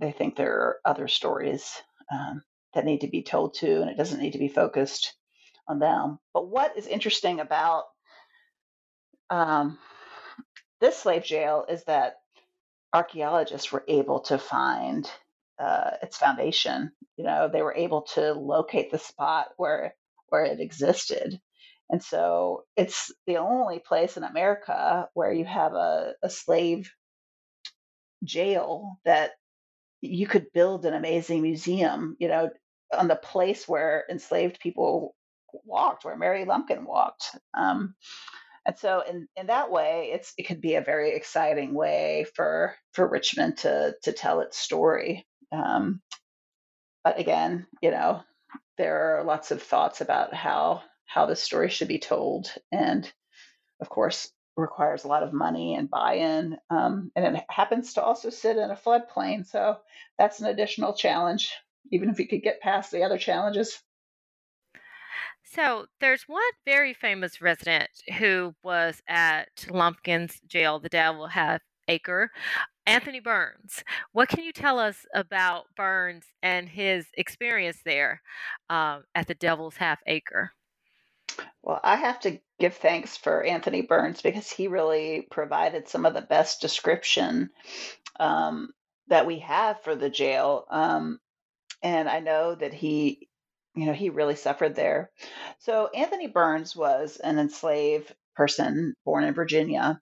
they think there are other stories um, that need to be told too, and it doesn't need to be focused on them. But what is interesting about um, this slave jail is that archaeologists were able to find uh, its foundation. You know, they were able to locate the spot where where it existed, and so it's the only place in America where you have a, a slave jail that you could build an amazing museum, you know, on the place where enslaved people walked, where Mary Lumpkin walked. Um, and so in, in that way, it's it could be a very exciting way for for Richmond to to tell its story. Um, but again, you know, there are lots of thoughts about how how the story should be told. And of course, requires a lot of money and buy-in. Um, and it happens to also sit in a floodplain, so that's an additional challenge. Even if you could get past the other challenges. So there's one very famous resident who was at Lumpkin's jail, the Devil Half Acre, Anthony Burns. What can you tell us about Burns and his experience there um, at the Devil's Half Acre? Well, I have to give thanks for Anthony Burns because he really provided some of the best description um, that we have for the jail. Um, and I know that he, you know, he really suffered there. So Anthony Burns was an enslaved person born in Virginia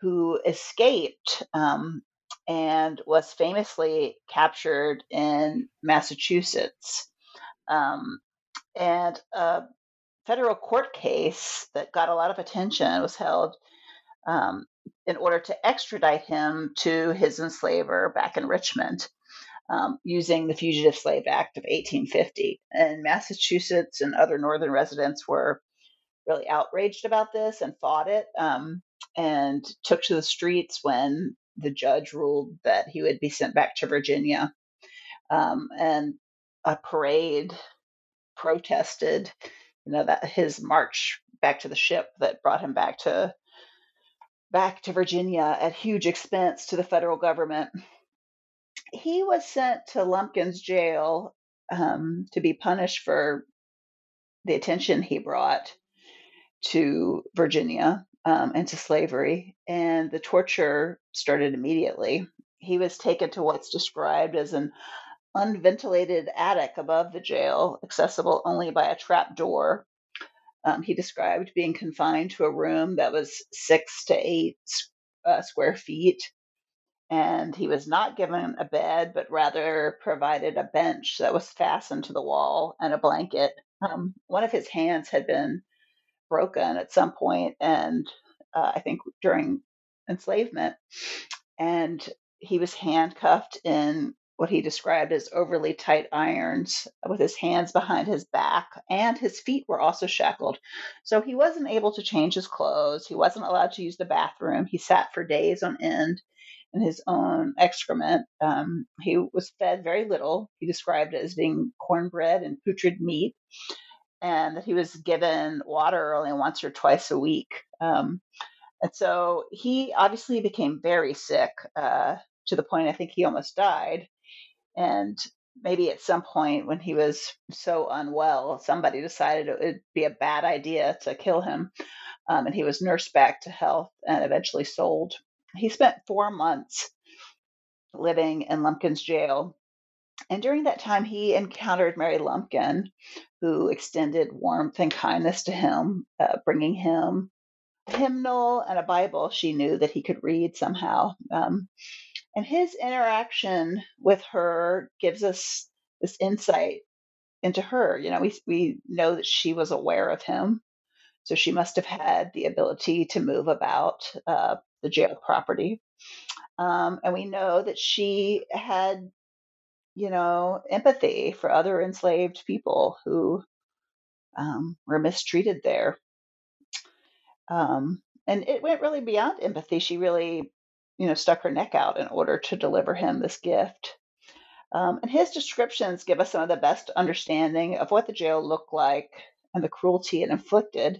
who escaped um, and was famously captured in Massachusetts. Um, and uh, federal court case that got a lot of attention was held um, in order to extradite him to his enslaver back in Richmond. um, using the Fugitive Slave Act of 1850. And Massachusetts and other northern residents were really outraged about this and fought it um, and took to the streets when the judge ruled that he would be sent back to Virginia. Um, and a parade protested, you know, that his march back to the ship that brought him back to back to Virginia at huge expense to the federal government. He was sent to Lumpkin's jail um, to be punished for the attention he brought to Virginia um, and to slavery, and the torture started immediately. He was taken to what's described as an unventilated attic above the jail, accessible only by a trap door. Um, he described being confined to a room that was six to eight uh, square feet, and he was not given a bed, but rather provided a bench that was fastened to the wall and a blanket. Um, one of his hands had been broken at some point, and uh, I think during enslavement, and he was handcuffed in what he described as overly tight irons with his hands behind his back, and his feet were also shackled. So he wasn't able to change his clothes. He wasn't allowed to use the bathroom. He sat for days on end in his own excrement. Um, he was fed very little. He described it as being cornbread and putrid meat and that he was given water only once or twice a week. Um, and so he obviously became very sick uh, to the point I think he almost died. And maybe at some point when he was so unwell, somebody decided it would be a bad idea to kill him. Um, and he was nursed back to health and eventually sold. He spent four months living in Lumpkin's jail. And during that time, he encountered Mary Lumpkin, who extended warmth and kindness to him, uh, bringing him a hymnal and a Bible she knew that he could read somehow. Um, and his interaction with her gives us this insight into her. You know, we, we know that she was aware of him. So she must have had the ability to move about uh, the jail property. Um, and we know that she had you know, empathy for other enslaved people who um, were mistreated there. Um, and it went really beyond empathy. She really, you know, stuck her neck out in order to deliver him this gift. Um, and his descriptions give us some of the best understanding of what the jail looked like and the cruelty it inflicted.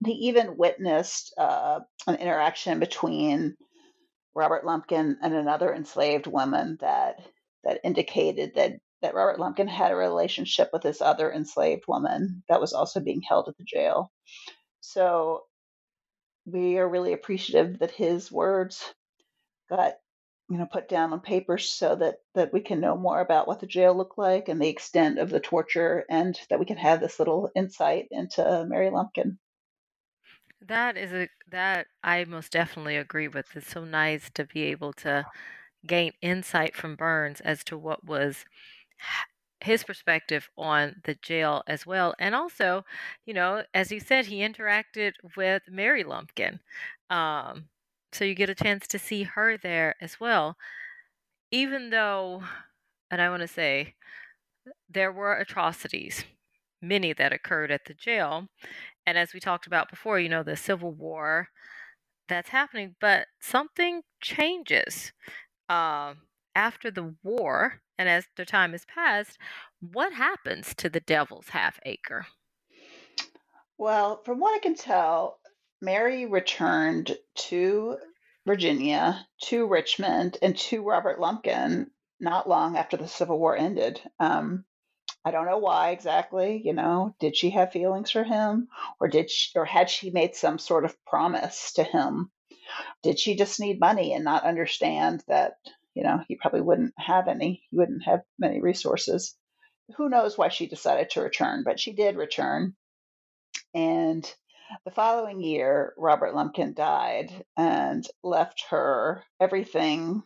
And he even witnessed uh, an interaction between Robert Lumpkin and another enslaved woman that that indicated that that Robert Lumpkin had a relationship with this other enslaved woman that was also being held at the jail. So we are really appreciative that his words got you know put down on paper so that that we can know more about what the jail looked like and the extent of the torture and that we can have this little insight into Mary Lumpkin. That is a that I most definitely agree with. It's so nice to be able to gain insight from Burns as to what was his perspective on the jail as well. And also, you know, as you said, he interacted with Mary Lumpkin. Um, so you get a chance to see her there as well. Even though, and I want to say, there were atrocities, many that occurred at the jail. And as we talked about before, you know, the Civil War that's happening, but something changes uh, after the war and as the time has passed, what happens to the Devil's Half Acre? Well, from what I can tell, Mary returned to Virginia, to Richmond, and to Robert Lumpkin not long after the Civil War ended. Um, I don't know why exactly. You know, did she have feelings for him, or did she, or had she made some sort of promise to him did she just need money and not understand that, you know, he probably wouldn't have any, he wouldn't have many resources? Who knows why she decided to return, but she did return. And the following year, Robert Lumpkin died and left her everything,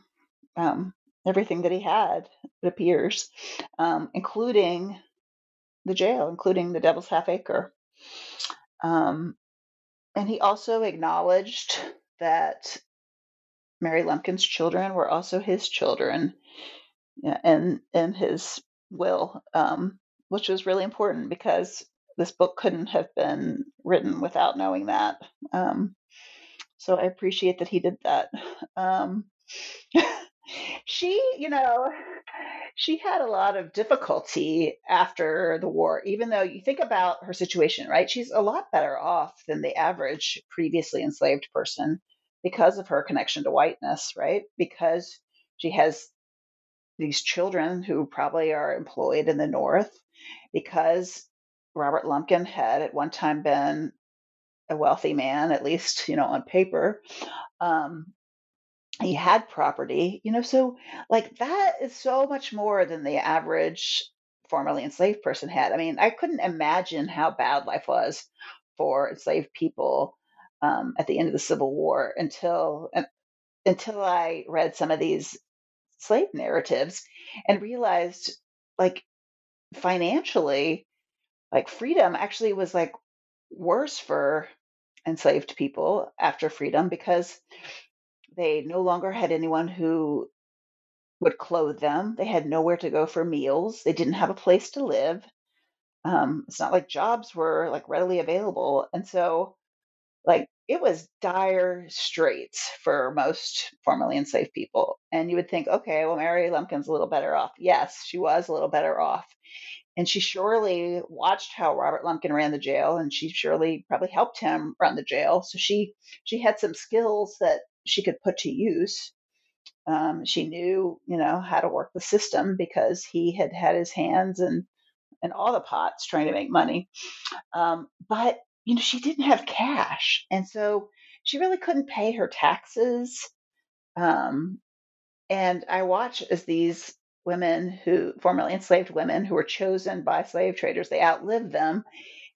um, everything that he had, it appears, um, including the jail, including the Devil's Half Acre. Um, and he also acknowledged that Mary Lumpkin's children were also his children. in in his will, um, which was really important because this book couldn't have been written without knowing that. Um, so I appreciate that he did that. Um, she, you know, she had a lot of difficulty after the war, even though you think about her situation, right? She's a lot better off than the average previously enslaved person because of her connection to whiteness, right? Because she has these children who probably are employed in the North, because Robert Lumpkin had at one time been a wealthy man, at least, you know, on paper. Um, he had property, you know, so like that is so much more than the average formerly enslaved person had. I mean, I couldn't imagine how bad life was for enslaved people um, at the end of the Civil War until until I read some of these slave narratives and realized, like, financially, like freedom actually was like worse for enslaved people after freedom because they no longer had anyone who would clothe them. They had nowhere to go for meals. They didn't have a place to live. Um, it's not like jobs were like readily available. And so, like, it was dire straits for most formerly enslaved people. And you would think, okay, well, Mary Lumpkin's a little better off. Yes, she was a little better off. And she surely watched how Robert Lumpkin ran the jail, and she surely probably helped him run the jail. So she she had some skills that she could put to use. Um, she knew, you know, how to work the system because he had had his hands in in all the pots trying to make money. Um, but you know, she didn't have cash, and so she really couldn't pay her taxes. Um, and I watch as these women who formerly enslaved women who were chosen by slave traders, they outlive them,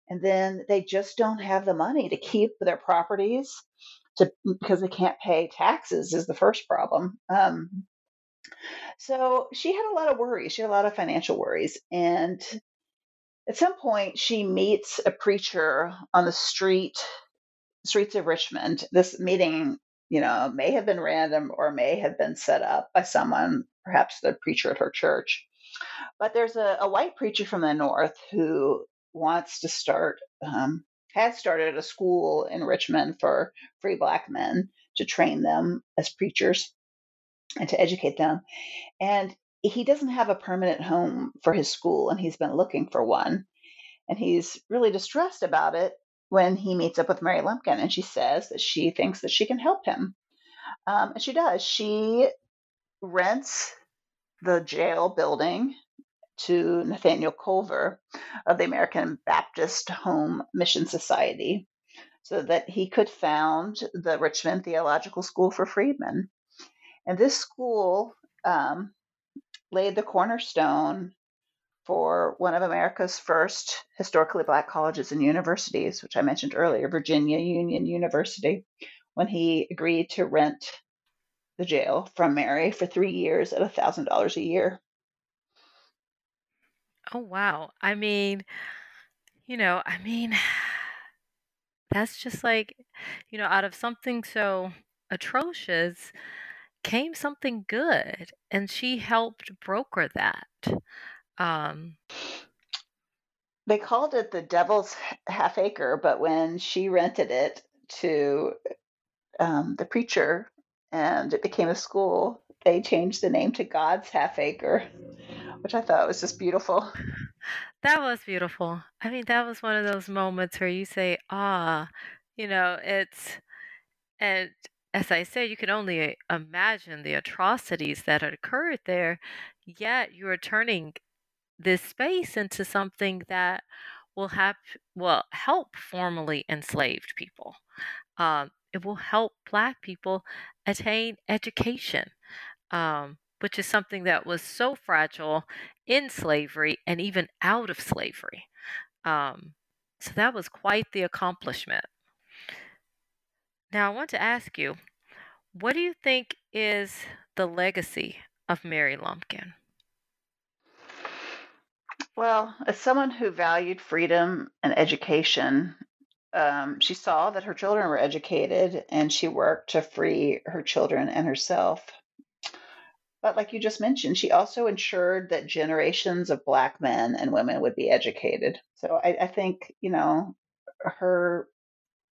and then they just don't have the money to keep their properties to because they can't pay taxes is the first problem. Um, so she had a lot of worries. She had a lot of financial worries, and at some point she meets a preacher on the street streets of Richmond. This meeting, you know, may have been random or may have been set up by someone, perhaps the preacher at her church. But there's a, a white preacher from the north who wants to start um, had started a school in Richmond for free black men to train them as preachers and to educate them. And he doesn't have a permanent home for his school, and he's been looking for one. And he's really distressed about it when he meets up with Mary Lumpkin, and she says that she thinks that she can help him. Um, and she does. She rents the jail building to Nathaniel Colver of the American Baptist Home Mission Society so that he could found the Richmond Theological School for Freedmen. And this school um, laid the cornerstone for one of America's first historically black colleges and universities, which I mentioned earlier, Virginia Union University, when he agreed to rent the jail from Mary for three years at a $1,000 a year. Oh, wow. I mean, you know, I mean, that's just like, you know, out of something so atrocious came something good, and she helped broker that. Um, They called it the Devil's Half Acre, but when she rented it to um, the preacher and it became a school, they changed the name to God's Half Acre, which I thought was just beautiful. that was beautiful. I mean, that was one of those moments where you say, ah, you know, it's, and as I said, you can only imagine the atrocities that had occurred there, yet you are turning this space into something that will have will help formerly enslaved people. Um, it will help Black people attain education, um, which is something that was so fragile in slavery and even out of slavery. Um, so that was quite the accomplishment. Now, I want to ask you, what do you think is the legacy of Mary Lumpkin? Well, as someone who valued freedom and education, um, she saw that her children were educated and she worked to free her children and herself. but like you just mentioned, she also ensured that generations of Black men and women would be educated. So I, I think, you know, her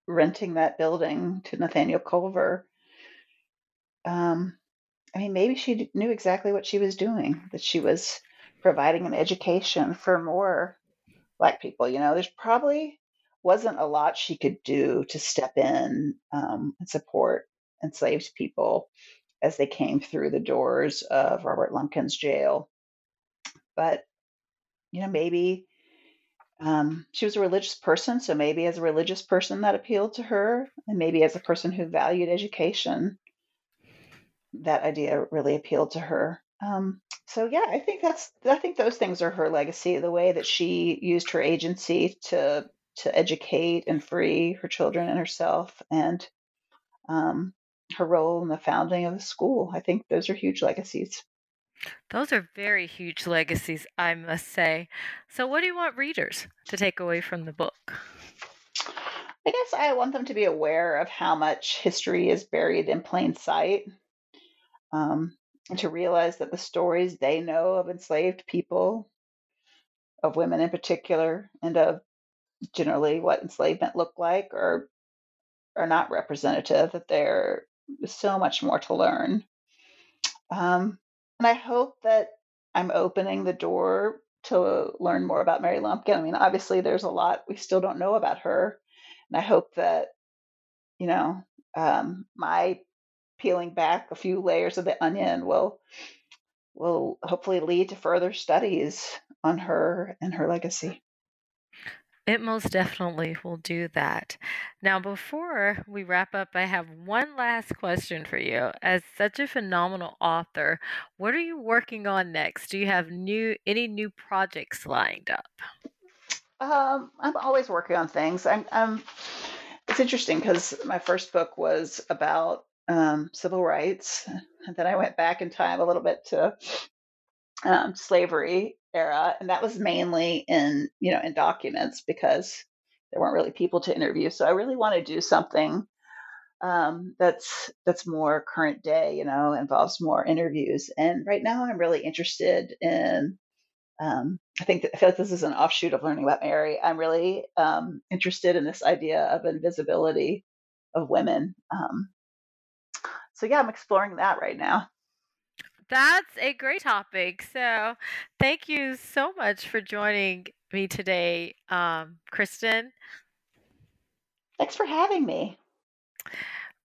renting that building to Nathaniel Colver, um, I mean, maybe she knew exactly what she was doing, that she was providing an education for more Black people. You know, there's probably wasn't a lot she could do to step in um, and support enslaved people as they came through the doors of Robert Lumpkin's jail. But, you know, maybe um, she was a religious person, so maybe as a religious person that appealed to her, and maybe as a person who valued education, that idea really appealed to her. Um, so yeah, I think that's I think those things are her legacy. The way that she used her agency to to educate and free her children and herself, and um, her role in the founding of the school. I think those are huge legacies. Those are very huge legacies, I must say. So, what do you want readers to take away from the book? I guess I want them to be aware of how much history is buried in plain sight, um, and to realize that the stories they know of enslaved people, of women in particular, and of generally what enslavement looked like, or are not representative. That there's so much more to learn. Um, and I hope that I'm opening the door to learn more about Mary Lumpkin. I mean, obviously, there's a lot we still don't know about her. And I hope that, you know, um, my peeling back a few layers of the onion will will hopefully lead to further studies on her and her legacy. It most definitely will do that. Now, before we wrap up, I have one last question for you. As such a phenomenal author, what are you working on next? Do you have new any new projects lined up? Um, I'm always working on things. I'm, I'm it's interesting because my first book was about um, civil rights, and then I went back in time a little bit to um, slavery era, and that was mainly in you know in documents because there weren't really people to interview. So I really want to do something um, that's that's more current day, you know, involves more interviews. And right now, I'm really interested in. Um, I think that, I feel like this is an offshoot of learning about Mary. I'm really um, interested in this idea of invisibility of women. Um, so yeah, I'm exploring that right now. That's a great topic. So, thank you so much for joining me today, um, Kristen. Thanks for having me.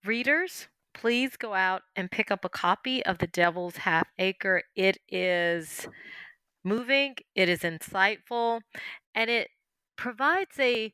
Readers, please go out and pick up a copy of The Devil's Half Acre. It is moving, it is insightful, and it provides a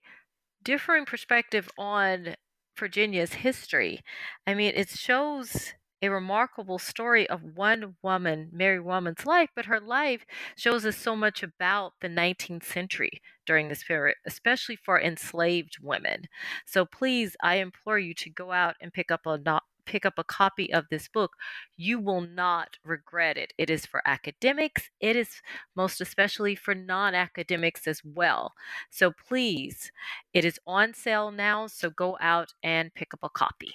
differing perspective on Virginia's history. I mean, it shows a remarkable story of one woman, Mary Woman's life, but her life shows us so much about the 19th century during this period, especially for enslaved women. So please, I implore you to go out and pick up a not pick up a copy of this book, you will not regret it. It is for academics, it is most especially for non academics as well. So please, it is on sale now, so go out and pick up a copy.